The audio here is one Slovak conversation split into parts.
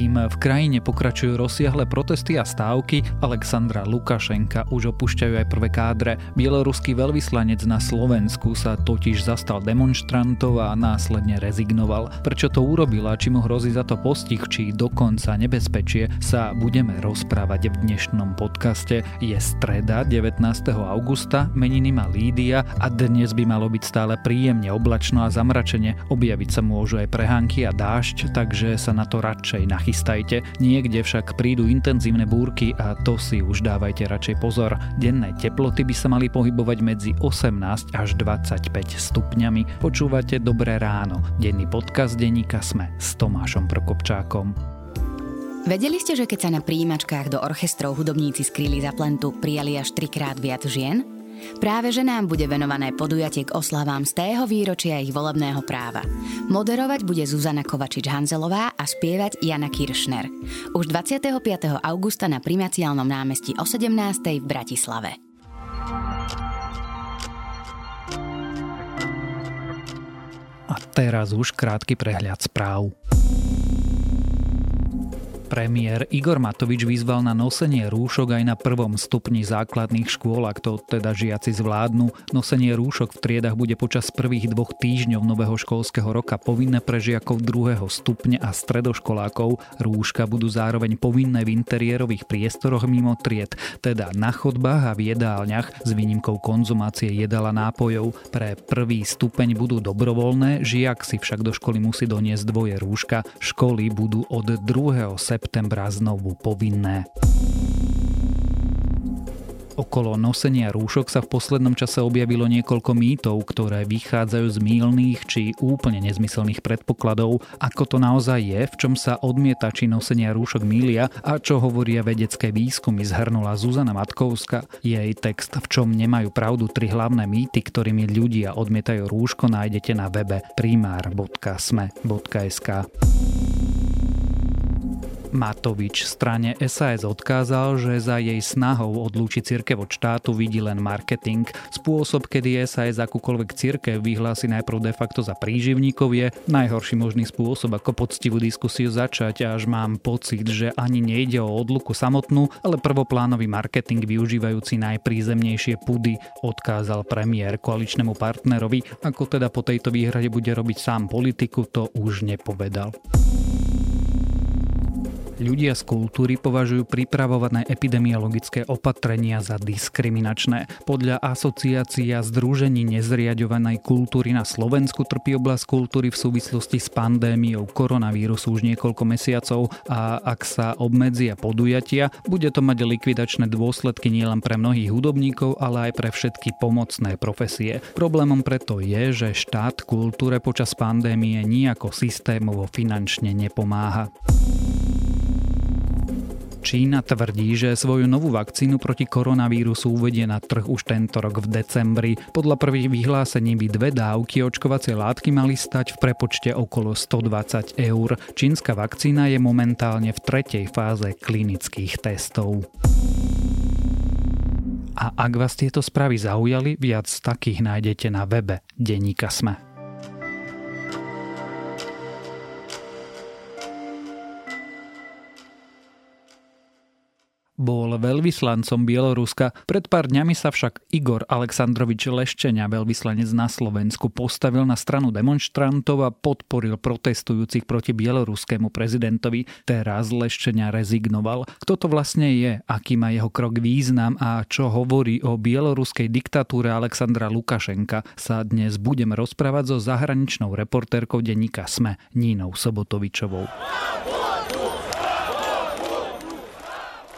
Kým v krajine pokračujú rozsiahle protesty a stávky, Alexandra Lukašenka už opúšťajú aj prvé kádre. Bieloruský veľvyslanec na Slovensku sa totiž zastal demonstrantov a následne rezignoval. Prečo to urobila, či mu hrozí za to postih, či dokonca nebezpečie, sa budeme rozprávať v dnešnom podcaste. Je streda 19. augusta, meniny má Lídia a dnes by malo byť stále príjemne oblačno a zamračene. Objaviť sa môžu aj prehánky a dážď, takže sa na to radšej na nachystajte, niekde však prídu intenzívne búrky a to si už dávajte radšej pozor. Denné teploty by sa mali pohybovať medzi 18 až 25 stupňami. Počúvate Dobré ráno. Denný podcast denníka Sme s Tomášom Prokopčákom. Vedeli ste, že keď sa na príjimačkách do orchestrov hudobníci skrýli za plentu, prijali až trikrát viac žien? Práve že nám bude venované podujatie k oslavám z tého výročia ich volebného práva. Moderovať bude Zuzana Kovačič-Hanzelová a spievať Jana Kiršner. Už 25. augusta na primaciálnom námestí o 17. v Bratislave. A teraz už krátky prehľad správ. Premiér Igor Matovič vyzval na nosenie rúšok aj na prvom stupni základných škôl, ak to teda žiaci zvládnu. Nosenie rúšok v triedach bude počas prvých dvoch týždňov nového školského roka povinné pre žiakov druhého stupne a stredoškolákov. Rúška budú zároveň povinné v interiérových priestoroch mimo tried, teda na chodbách a v jedálniach s výnimkou konzumácie jedala nápojov. Pre prvý stupeň budú dobrovoľné, žiak si však do školy musí doniesť dvoje rúška. Školy budú od 2. septembra septembra znovu povinné. Okolo nosenia rúšok sa v poslednom čase objavilo niekoľko mýtov, ktoré vychádzajú z mýlných či úplne nezmyselných predpokladov, ako to naozaj je, v čom sa odmietači nosenia rúšok mília a čo hovoria vedecké výskumy zhrnula Zuzana Matkovska. Jej text V čom nemajú pravdu tri hlavné mýty, ktorými ľudia odmietajú rúško, nájdete na webe primár.sme.sk. Matovič strane SAS odkázal, že za jej snahou odlúčiť cirkev od štátu vidí len marketing. Spôsob, kedy SAS akúkoľvek cirkev vyhlási najprv de facto za príživníkov je najhorší možný spôsob, ako poctivú diskusiu začať, až mám pocit, že ani nejde o odluku samotnú, ale prvoplánový marketing využívajúci najprízemnejšie pudy, odkázal premiér koaličnému partnerovi. Ako teda po tejto výhrade bude robiť sám politiku, to už nepovedal. Ľudia z kultúry považujú pripravované epidemiologické opatrenia za diskriminačné. Podľa asociácia Združení nezriadovanej kultúry na Slovensku trpí oblasť kultúry v súvislosti s pandémiou koronavírusu už niekoľko mesiacov a ak sa obmedzia podujatia, bude to mať likvidačné dôsledky nielen pre mnohých hudobníkov, ale aj pre všetky pomocné profesie. Problémom preto je, že štát kultúre počas pandémie nejako systémovo finančne nepomáha. Čína tvrdí, že svoju novú vakcínu proti koronavírusu uvedie na trh už tento rok v decembri. Podľa prvých vyhlásení by dve dávky očkovacie látky mali stať v prepočte okolo 120 eur. Čínska vakcína je momentálne v tretej fáze klinických testov. A ak vás tieto správy zaujali, viac takých nájdete na webe Deníka Sme. Bol veľvyslancom Bieloruska. Pred pár dňami sa však Igor Aleksandrovič Leščenia, veľvyslanec na Slovensku, postavil na stranu demonstrantov a podporil protestujúcich proti bieloruskému prezidentovi. Teraz Leščenia rezignoval. Kto to vlastne je, aký má jeho krok význam a čo hovorí o bieloruskej diktatúre Alexandra Lukašenka, sa dnes budem rozprávať so zahraničnou reportérkou denníka SME Nínou Sobotovičovou.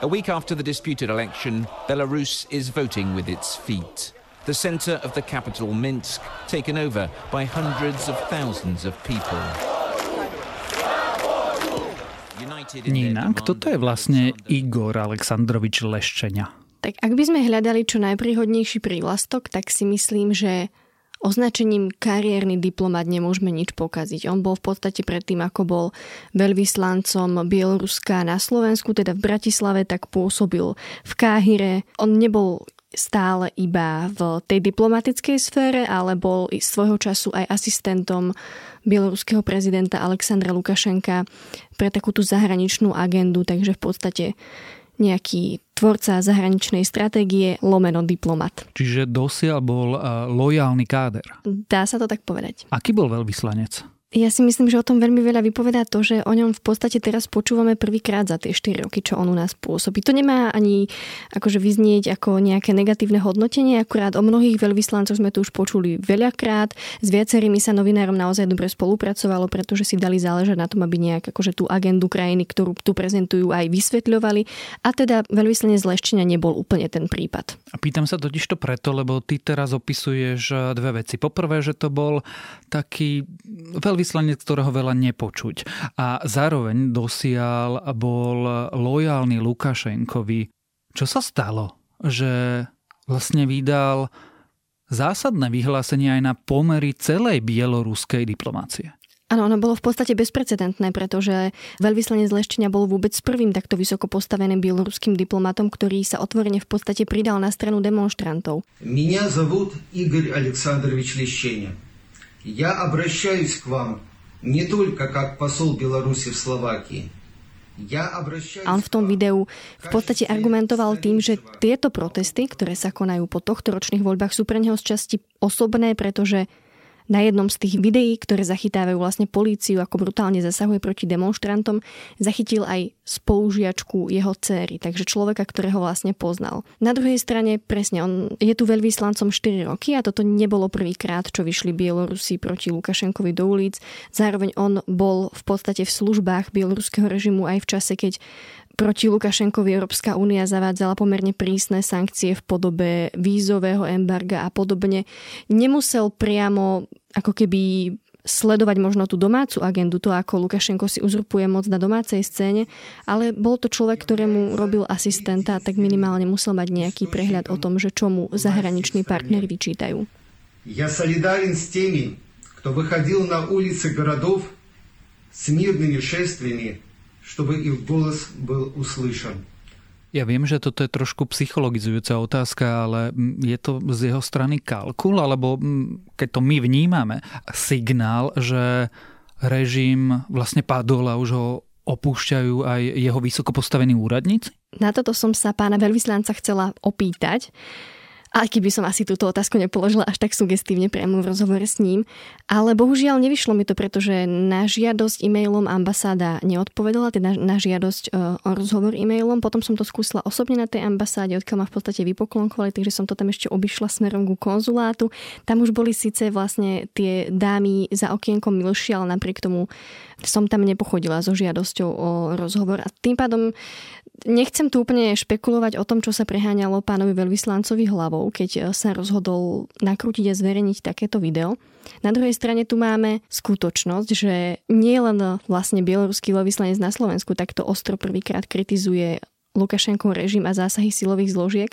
A week after the disputed election, Belarus is voting with its feet. The center of the capital, Minsk, taken over by hundreds of thousands of people. Nina, kto to je vlastne Igor Aleksandrovič Leščenia? Tak ak by sme hľadali čo najpríhodnejší prívlastok, tak si myslím, že označením kariérny diplomat nemôžeme nič pokaziť. On bol v podstate predtým, ako bol veľvyslancom Bieloruska na Slovensku, teda v Bratislave, tak pôsobil v Káhire. On nebol stále iba v tej diplomatickej sfére, ale bol svojho času aj asistentom bieloruského prezidenta Alexandra Lukašenka pre takúto zahraničnú agendu, takže v podstate nejaký tvorca zahraničnej stratégie, lomeno diplomat. Čiže dosiaľ bol lojálny káder. Dá sa to tak povedať. Aký bol veľvyslanec? Ja si myslím, že o tom veľmi veľa vypovedá to, že o ňom v podstate teraz počúvame prvýkrát za tie 4 roky, čo on u nás pôsobí. To nemá ani akože vyznieť ako nejaké negatívne hodnotenie, akurát o mnohých veľvyslancoch sme tu už počuli veľakrát. S viacerými sa novinárom naozaj dobre spolupracovalo, pretože si dali záležať na tom, aby nejak akože tú agendu krajiny, ktorú tu prezentujú, aj vysvetľovali. A teda veľvyslanec z Leščina nebol úplne ten prípad. A pýtam sa totiž to preto, lebo ty teraz opisuješ dve veci. Poprvé, že to bol taký veľmi veľvyslanec, ktorého veľa nepočuť. A zároveň dosial bol lojálny Lukašenkovi. Čo sa stalo? Že vlastne vydal zásadné vyhlásenie aj na pomery celej bieloruskej diplomácie. Áno, ono bolo v podstate bezprecedentné, pretože veľvyslanec Leščina bol vôbec prvým takto vysoko postaveným bieloruským diplomatom, ktorý sa otvorene v podstate pridal na stranu demonstrantov. Mňa zavút Igor Aleksandrovič Leščenia. Я обращаюсь к вам не только как посол Беларуси в Словакии, a on v tom videu v podstate argumentoval tým, že tieto protesty, ktoré sa konajú po tohto ročných voľbách, sú pre neho z časti osobné, pretože na jednom z tých videí, ktoré zachytávajú vlastne políciu, ako brutálne zasahuje proti demonstrantom, zachytil aj spolužiačku jeho céry, takže človeka, ktorého vlastne poznal. Na druhej strane, presne, on je tu veľvyslancom 4 roky a toto nebolo prvýkrát, čo vyšli Bielorusi proti Lukašenkovi do ulic. Zároveň on bol v podstate v službách bieloruského režimu aj v čase, keď proti Lukašenkovi Európska únia zavádzala pomerne prísne sankcie v podobe vízového embarga a podobne. Nemusel priamo ako keby sledovať možno tú domácu agendu, to ako Lukašenko si uzurpuje moc na domácej scéne, ale bol to človek, ktorému robil asistenta, tak minimálne musel mať nejaký prehľad o tom, že čo mu zahraniční partneri vyčítajú. Ja солидарен s tými, kto vychodil na ulice городов s mírnymi šestvými, чтобы их голос был услышан. Ja viem, že toto je trošku psychologizujúca otázka, ale je to z jeho strany kalkul, alebo keď to my vnímame, signál, že režim vlastne padol a už ho opúšťajú aj jeho vysoko postavení úradníci? Na toto som sa pána veľvyslanca chcela opýtať, aj keby som asi túto otázku nepoložila až tak sugestívne priamo v rozhovore s ním. Ale bohužiaľ nevyšlo mi to, pretože na žiadosť e-mailom ambasáda neodpovedala, teda na žiadosť e, o rozhovor e-mailom. Potom som to skúsila osobne na tej ambasáde, odkiaľ ma v podstate vypoklonkovali, takže som to tam ešte obišla smerom ku konzulátu. Tam už boli síce vlastne tie dámy za okienkom milšie, ale napriek tomu som tam nepochodila so žiadosťou o rozhovor. A tým pádom Nechcem tu úplne špekulovať o tom, čo sa preháňalo pánovi veľvyslancovi hlavou, keď e, sa rozhodol nakrútiť a zverejniť takéto video. Na druhej strane tu máme skutočnosť, že nie len vlastne bieloruský veľvyslanec na Slovensku takto ostro prvýkrát kritizuje Lukašenkov režim a zásahy silových zložiek.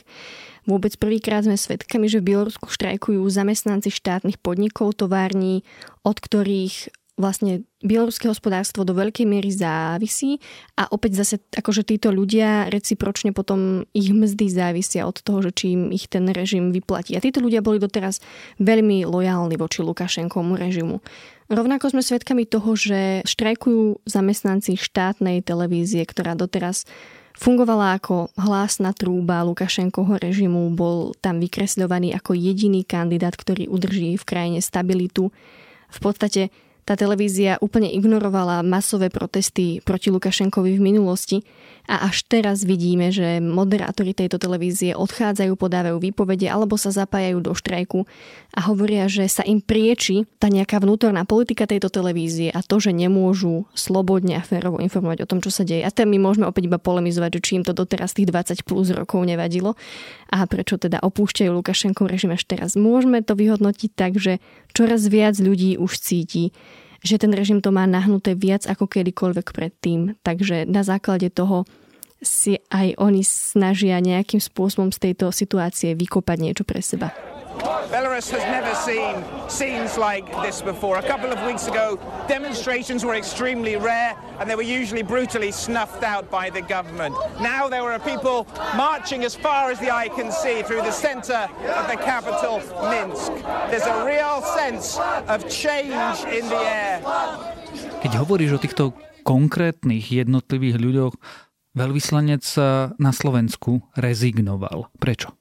Vôbec prvýkrát sme svedkami, že v Bielorusku štrajkujú zamestnanci štátnych podnikov, tovární, od ktorých vlastne bieloruské hospodárstvo do veľkej miery závisí a opäť zase akože títo ľudia recipročne potom ich mzdy závisia od toho, že či im ich ten režim vyplatí. A títo ľudia boli doteraz veľmi lojálni voči Lukašenkomu režimu. Rovnako sme svedkami toho, že štrajkujú zamestnanci štátnej televízie, ktorá doteraz fungovala ako hlásna trúba Lukašenkoho režimu, bol tam vykresľovaný ako jediný kandidát, ktorý udrží v krajine stabilitu. V podstate tá televízia úplne ignorovala masové protesty proti Lukašenkovi v minulosti a až teraz vidíme, že moderátori tejto televízie odchádzajú, podávajú výpovede alebo sa zapájajú do štrajku a hovoria, že sa im prieči tá nejaká vnútorná politika tejto televízie a to, že nemôžu slobodne a férovo informovať o tom, čo sa deje. A ten my môžeme opäť iba polemizovať, že či im to doteraz tých 20 plus rokov nevadilo a prečo teda opúšťajú Lukašenkov režim až teraz. Môžeme to vyhodnotiť tak, že čoraz viac ľudí už cíti, že ten režim to má nahnuté viac ako kedykoľvek predtým. Takže na základe toho si aj oni snažia nejakým spôsobom z tejto situácie vykopať niečo pre seba. Belarus has never seen scenes like this before. A couple of weeks ago, demonstrations were extremely rare and they were usually brutally snuffed out by the government. Now there are people marching as far as the eye can see through the center of the capital, Minsk. There's a real sense of change in the air. Keď hovoríš o týchto konkrétnych jednotlivých ľuďoch, veľvyslanec eh, na Slovensku rezignoval. Prečo?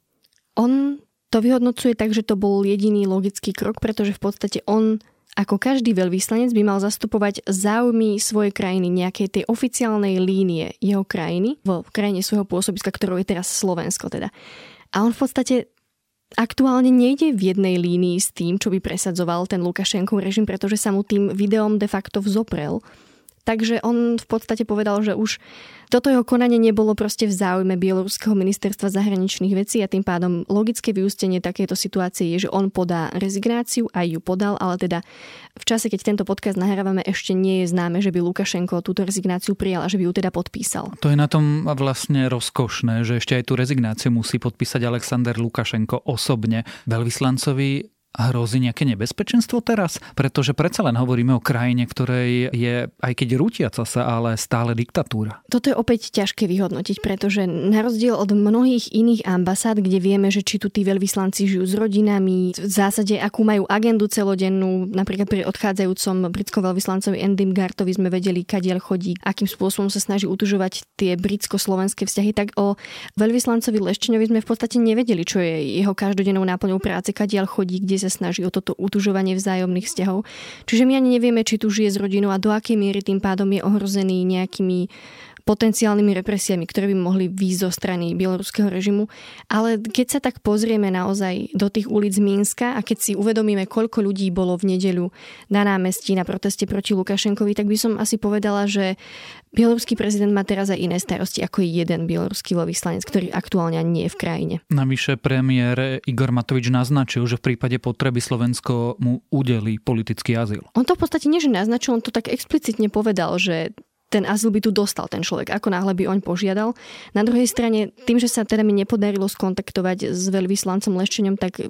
On to vyhodnocuje tak, že to bol jediný logický krok, pretože v podstate on ako každý veľvyslanec by mal zastupovať záujmy svojej krajiny, nejakej tej oficiálnej línie jeho krajiny, v krajine svojho pôsobiska, ktorou je teraz Slovensko teda. A on v podstate aktuálne nejde v jednej línii s tým, čo by presadzoval ten Lukašenkov režim, pretože sa mu tým videom de facto vzoprel. Takže on v podstate povedal, že už toto jeho konanie nebolo proste v záujme Bieloruského ministerstva zahraničných vecí a tým pádom logické vyústenie takéto situácie je, že on podá rezignáciu, aj ju podal, ale teda v čase, keď tento podcast nahrávame, ešte nie je známe, že by Lukašenko túto rezignáciu prijal a že by ju teda podpísal. To je na tom vlastne rozkošné, že ešte aj tú rezignáciu musí podpísať Alexander Lukašenko osobne. Veľvyslancovi hrozí nejaké nebezpečenstvo teraz? Pretože predsa len hovoríme o krajine, ktorej je, aj keď rútiaca sa, ale stále diktatúra. Toto je opäť ťažké vyhodnotiť, pretože na rozdiel od mnohých iných ambasád, kde vieme, že či tu tí veľvyslanci žijú s rodinami, v zásade akú majú agendu celodennú, napríklad pri odchádzajúcom britskom veľvyslancovi Endym Gartovi sme vedeli, kadiaľ chodí, akým spôsobom sa snaží utužovať tie britsko-slovenské vzťahy, tak o veľvyslancovi Leščeňovi sme v podstate nevedeli, čo je jeho každodennou náplňou práce, kadiaľ chodí, kde sa snaží o toto utužovanie vzájomných vzťahov. Čiže my ani nevieme, či tu žije s rodinou a do akej miery tým pádom je ohrozený nejakými potenciálnymi represiami, ktoré by mohli výjsť zo strany bieloruského režimu. Ale keď sa tak pozrieme naozaj do tých ulic Mínska a keď si uvedomíme, koľko ľudí bolo v nedeľu na námestí na proteste proti Lukašenkovi, tak by som asi povedala, že bieloruský prezident má teraz aj iné starosti ako jeden bieloruský veľvyslanec, ktorý aktuálne nie je v krajine. Navyše premiér Igor Matovič naznačil, že v prípade potreby Slovensko mu udelí politický azyl. On to v podstate nie, že naznačil, on to tak explicitne povedal, že ten azyl by tu dostal ten človek, ako náhle by oň požiadal. Na druhej strane, tým, že sa teda mi nepodarilo skontaktovať s veľvyslancom Leščeňom, tak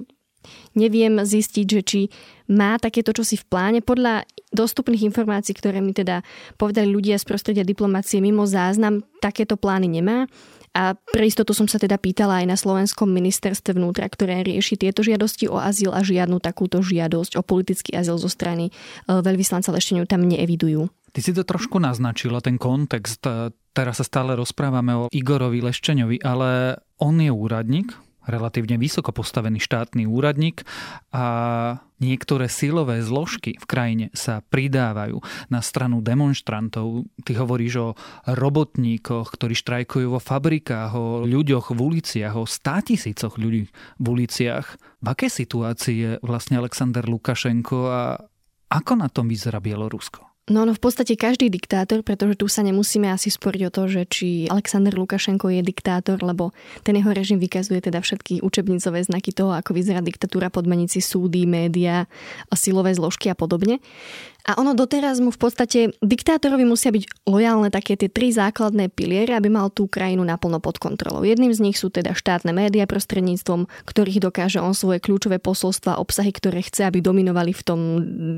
neviem zistiť, že či má takéto čosi v pláne. Podľa dostupných informácií, ktoré mi teda povedali ľudia z prostredia diplomácie mimo záznam, takéto plány nemá. A pre istotu som sa teda pýtala aj na slovenskom ministerstve vnútra, ktoré rieši tieto žiadosti o azyl a žiadnu takúto žiadosť o politický azyl zo strany e, veľvyslanca Lešteňov tam neevidujú. Ty si to trošku naznačila, ten kontext. Teraz sa stále rozprávame o Igorovi Leščeňovi, ale on je úradník, relatívne vysoko postavený štátny úradník a niektoré silové zložky v krajine sa pridávajú na stranu demonstrantov. Ty hovoríš o robotníkoch, ktorí štrajkujú vo fabrikách, o ľuďoch v uliciach, o státisícoch ľudí v uliciach. V akej situácii je vlastne Alexander Lukašenko a ako na tom vyzerá Bielorusko? No, no v podstate každý diktátor, pretože tu sa nemusíme asi sporiť o to, že či Alexander Lukašenko je diktátor, lebo ten jeho režim vykazuje teda všetky učebnicové znaky toho, ako vyzerá diktatúra podmenici súdy, média, silové zložky a podobne. A ono doteraz mu v podstate diktátorovi musia byť lojálne také tie tri základné piliere, aby mal tú krajinu naplno pod kontrolou. Jedným z nich sú teda štátne médiá prostredníctvom, ktorých dokáže on svoje kľúčové posolstva, obsahy, ktoré chce, aby dominovali v tom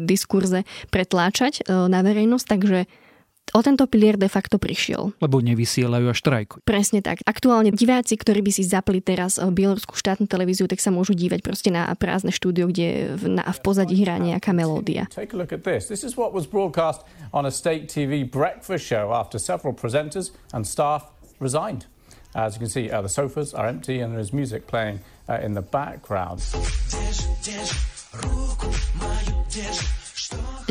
diskurze, pretláčať e, na verejnosť. Takže o tento pilier de facto prišiel. Lebo nevysielajú a štrajkujú. Presne tak. Aktuálne diváci, ktorí by si zapli teraz eh, bieloruskú štátnu televíziu, tak sa môžu dívať proste na prázdne štúdio, kde v, na, v pozadí hrá nejaká melódia. Take a look at this. This is what was broadcast on a state TV breakfast show after several presenters and staff resigned. As you can see, uh, the sofas are empty and there is music playing uh, in the background.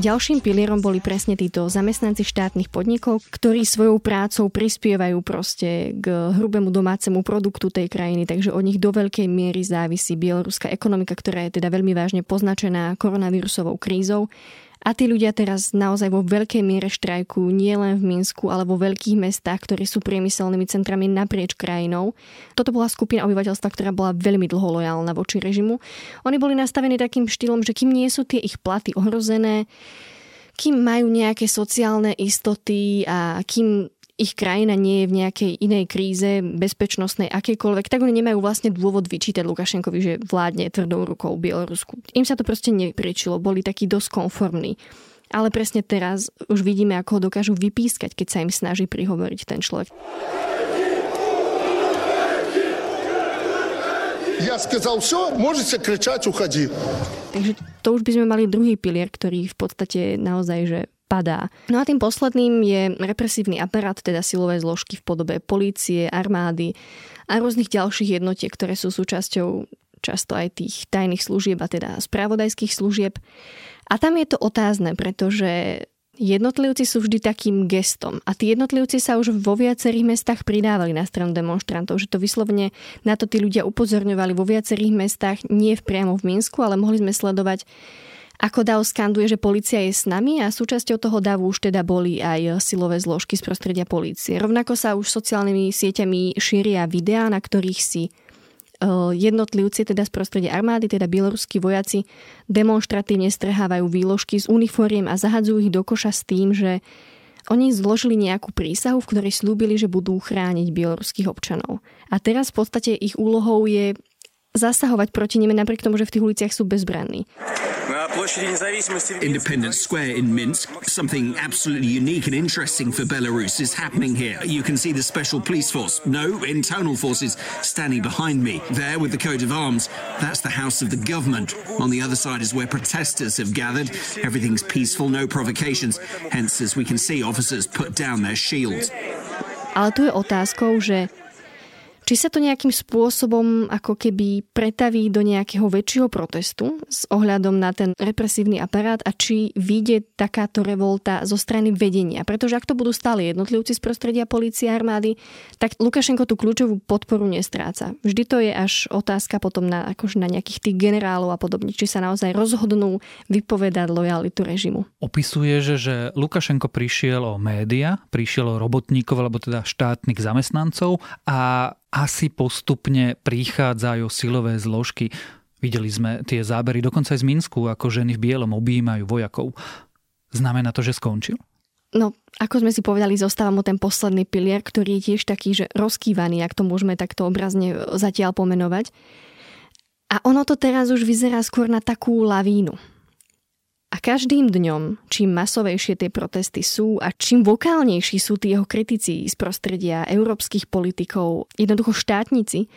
Ďalším pilierom boli presne títo zamestnanci štátnych podnikov, ktorí svojou prácou prispievajú proste k hrubému domácemu produktu tej krajiny, takže od nich do veľkej miery závisí bieloruská ekonomika, ktorá je teda veľmi vážne poznačená koronavírusovou krízou. A tí ľudia teraz naozaj vo veľkej miere štrajkujú nie len v Minsku, ale vo veľkých mestách, ktoré sú priemyselnými centrami naprieč krajinou. Toto bola skupina obyvateľstva, ktorá bola veľmi dlho lojálna voči režimu. Oni boli nastavení takým štýlom, že kým nie sú tie ich platy ohrozené, kým majú nejaké sociálne istoty a kým ich krajina nie je v nejakej inej kríze, bezpečnostnej, akejkoľvek, tak oni nemajú vlastne dôvod vyčítať Lukašenkovi, že vládne tvrdou rukou Bielorusku. Im sa to proste nepričilo, boli takí dosť konformní. Ale presne teraz už vidíme, ako ho dokážu vypískať, keď sa im snaží prihovoriť ten človek. Я сказал все, можете кричать, уходи. Takže to už by sme mali druhý pilier, ktorý v podstate naozaj že padá. No a tým posledným je represívny aparát, teda silové zložky v podobe polície, armády a rôznych ďalších jednotiek, ktoré sú súčasťou často aj tých tajných služieb a teda spravodajských služieb. A tam je to otázne, pretože Jednotlivci sú vždy takým gestom a tí jednotlivci sa už vo viacerých mestách pridávali na stranu demonstrantov, že to vyslovene na to tí ľudia upozorňovali vo viacerých mestách, nie v priamo v Minsku, ale mohli sme sledovať ako DAO skanduje, že policia je s nami a súčasťou toho davu už teda boli aj silové zložky z prostredia polície. Rovnako sa už sociálnymi sieťami šíria videá, na ktorých si e, jednotlivci, teda z prostredia armády, teda bieloruskí vojaci, demonstratívne strhávajú výložky z uniformiem a zahadzujú ich do koša s tým, že oni zložili nejakú prísahu, v ktorej slúbili, že budú chrániť bieloruských občanov. A teraz v podstate ich úlohou je zasahovať proti nimi napriek tomu, že v tých uliciach sú bezbranní. Independence Square in Minsk, something absolutely unique and interesting for Belarus is happening here. You can see the special police force, no, internal forces standing behind me. There with the coat of arms, that's the house of the government. On the other side is where protesters have gathered. Everything's peaceful, no provocations. Hence, as we can see, officers put down their shields. Ale tu je otázkou, že či sa to nejakým spôsobom ako keby pretaví do nejakého väčšieho protestu s ohľadom na ten represívny aparát a či vyjde takáto revolta zo strany vedenia. Pretože ak to budú stále jednotlivci z prostredia policie a armády, tak Lukašenko tú kľúčovú podporu nestráca. Vždy to je až otázka potom na, akože na nejakých tých generálov a podobne, či sa naozaj rozhodnú vypovedať lojalitu režimu. Opisuje, že, že Lukašenko prišiel o média, prišiel o robotníkov, alebo teda štátnych zamestnancov a asi postupne prichádzajú silové zložky. Videli sme tie zábery dokonca aj z Minsku, ako ženy v bielom objímajú vojakov. Znamená to, že skončil? No, ako sme si povedali, zostáva mu ten posledný pilier, ktorý je tiež taký, že rozkývaný, ak to môžeme takto obrazne zatiaľ pomenovať. A ono to teraz už vyzerá skôr na takú lavínu. A každým dňom, čím masovejšie tie protesty sú a čím vokálnejší sú tí jeho kritici z prostredia európskych politikov, jednoducho štátnici,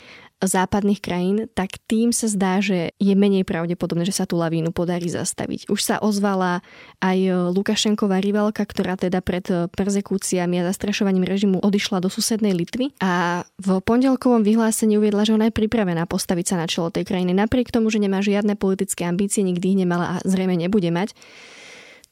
západných krajín, tak tým sa zdá, že je menej pravdepodobné, že sa tú lavínu podarí zastaviť. Už sa ozvala aj Lukašenková rivalka, ktorá teda pred persekúciami a zastrašovaním režimu odišla do susednej Litvy a v pondelkovom vyhlásení uviedla, že ona je pripravená postaviť sa na čelo tej krajiny. Napriek tomu, že nemá žiadne politické ambície, nikdy ich nemala a zrejme nebude mať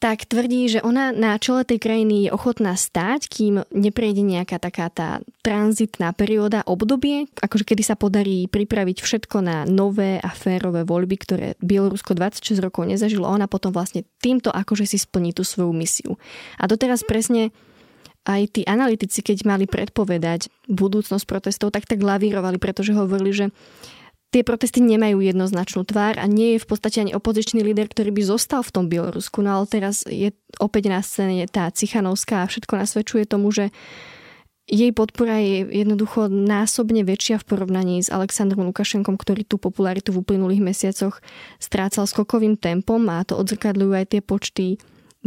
tak tvrdí, že ona na čele tej krajiny je ochotná stáť, kým neprejde nejaká taká tá tranzitná perióda, obdobie, akože kedy sa podarí pripraviť všetko na nové a férové voľby, ktoré Bielorusko 26 rokov nezažilo. Ona potom vlastne týmto akože si splní tú svoju misiu. A doteraz presne aj tí analytici, keď mali predpovedať budúcnosť protestov, tak tak lavírovali, pretože hovorili, že tie protesty nemajú jednoznačnú tvár a nie je v podstate ani opozičný líder, ktorý by zostal v tom Bielorusku. No ale teraz je opäť na scéne tá Cichanovská a všetko nasvedčuje tomu, že jej podpora je jednoducho násobne väčšia v porovnaní s Aleksandrom Lukašenkom, ktorý tú popularitu v uplynulých mesiacoch strácal skokovým tempom a to odzrkadľujú aj tie počty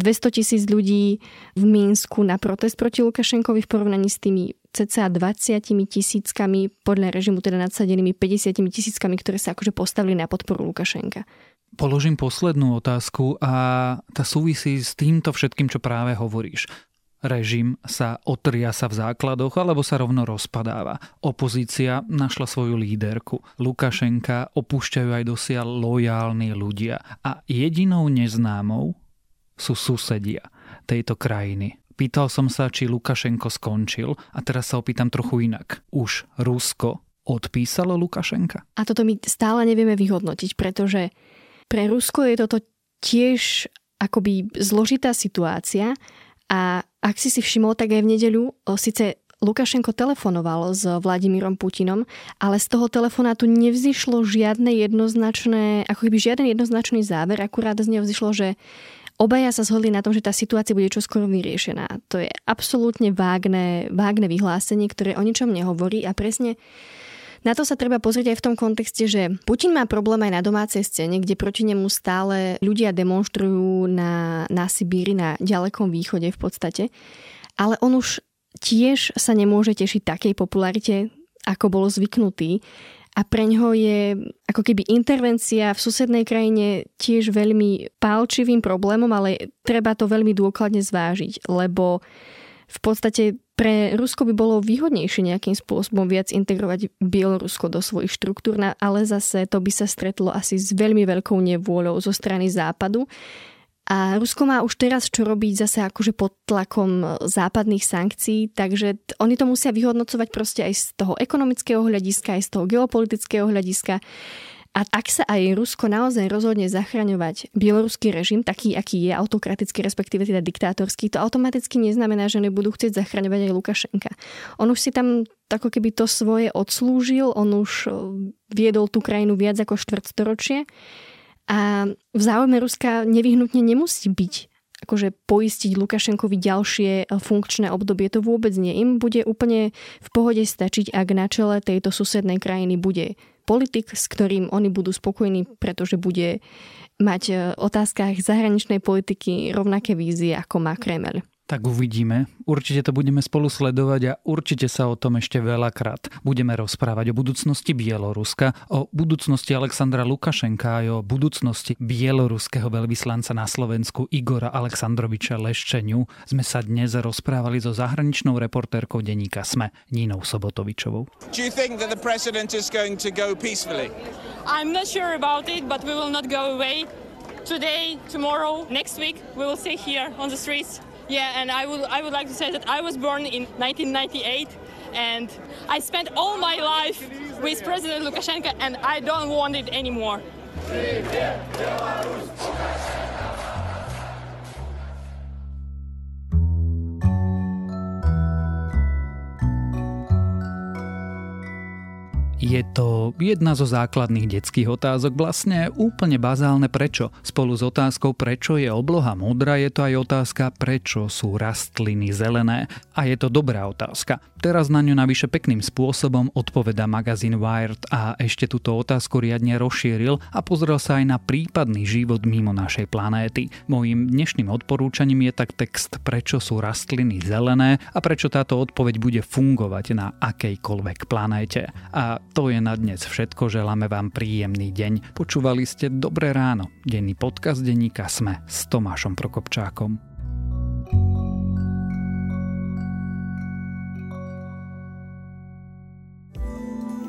200 tisíc ľudí v Mínsku na protest proti Lukašenkovi v porovnaní s tými cca 20 tisíckami, podľa režimu teda nadsadenými 50 tisíckami, ktoré sa akože postavili na podporu Lukašenka. Položím poslednú otázku a tá súvisí s týmto všetkým, čo práve hovoríš. Režim sa otria sa v základoch alebo sa rovno rozpadáva. Opozícia našla svoju líderku. Lukašenka opúšťajú aj dosiaľ lojálni ľudia. A jedinou neznámou sú susedia tejto krajiny. Pýtal som sa, či Lukašenko skončil a teraz sa opýtam trochu inak. Už Rusko odpísalo Lukašenka? A toto my stále nevieme vyhodnotiť, pretože pre Rusko je toto tiež akoby zložitá situácia a ak si si všimol, tak aj v nedeľu síce Lukašenko telefonoval s Vladimírom Putinom, ale z toho telefonátu nevzýšlo žiadne jednoznačné, ako keby žiaden jednoznačný záver, akurát z neho vzýšlo, že Obaja sa zhodli na tom, že tá situácia bude čoskoro vyriešená. To je absolútne vágne, vágne vyhlásenie, ktoré o ničom nehovorí a presne na to sa treba pozrieť aj v tom kontexte, že Putin má problém aj na domácej scéne, kde proti nemu stále ľudia demonstrujú na, na Sibíri, na ďalekom východe v podstate. Ale on už tiež sa nemôže tešiť takej popularite, ako bol zvyknutý. A pre ňoho je ako keby intervencia v susednej krajine tiež veľmi pálčivým problémom, ale treba to veľmi dôkladne zvážiť, lebo v podstate pre Rusko by bolo výhodnejšie nejakým spôsobom viac integrovať Bielorusko do svojich štruktúr, ale zase to by sa stretlo asi s veľmi veľkou nevôľou zo strany západu. A Rusko má už teraz čo robiť zase akože pod tlakom západných sankcií, takže oni to musia vyhodnocovať proste aj z toho ekonomického hľadiska, aj z toho geopolitického hľadiska. A ak sa aj Rusko naozaj rozhodne zachraňovať bieloruský režim, taký, aký je autokratický, respektíve teda diktátorský, to automaticky neznamená, že nebudú chcieť zachraňovať aj Lukašenka. On už si tam ako keby to svoje odslúžil, on už viedol tú krajinu viac ako štvrtstoročie a v záujme Ruska nevyhnutne nemusí byť akože poistiť Lukašenkovi ďalšie funkčné obdobie. To vôbec nie. Im bude úplne v pohode stačiť, ak na čele tejto susednej krajiny bude politik, s ktorým oni budú spokojní, pretože bude mať v otázkach zahraničnej politiky rovnaké vízie, ako má Kreml. Tak uvidíme. Určite to budeme spolu sledovať a určite sa o tom ešte veľakrát budeme rozprávať o budúcnosti Bieloruska, o budúcnosti Alexandra Lukašenka aj o budúcnosti bieloruského veľvyslanca na Slovensku Igora Aleksandroviča Leščeniu. Sme sa dnes rozprávali so zahraničnou reportérkou denníka SME Nínou Sobotovičovou. Do you think that the president is going to go peacefully? I'm not sure about it, but we will not go away. Today, tomorrow, next week, we will stay here on the streets Yeah, and I would I would like to say that I was born in 1998 and I spent all my life with President Lukashenko and I don't want it anymore. Je to jedna zo základných detských otázok, vlastne úplne bazálne prečo. Spolu s otázkou prečo je obloha modrá, je to aj otázka prečo sú rastliny zelené. A je to dobrá otázka. Teraz na ňu navyše pekným spôsobom odpoveda magazín Wired a ešte túto otázku riadne rozšíril a pozrel sa aj na prípadný život mimo našej planéty. Mojím dnešným odporúčaním je tak text Prečo sú rastliny zelené a prečo táto odpoveď bude fungovať na akejkoľvek planéte. A to je na dnes všetko, želáme vám príjemný deň. Počúvali ste Dobré ráno, denný podcast denníka Sme s Tomášom Prokopčákom.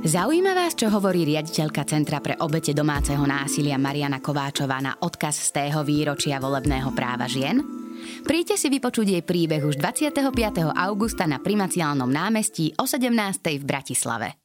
Zaujíma vás, čo hovorí riaditeľka Centra pre obete domáceho násilia Mariana Kováčová na odkaz z tého výročia volebného práva žien? Príďte si vypočuť jej príbeh už 25. augusta na Primaciálnom námestí o 17. v Bratislave.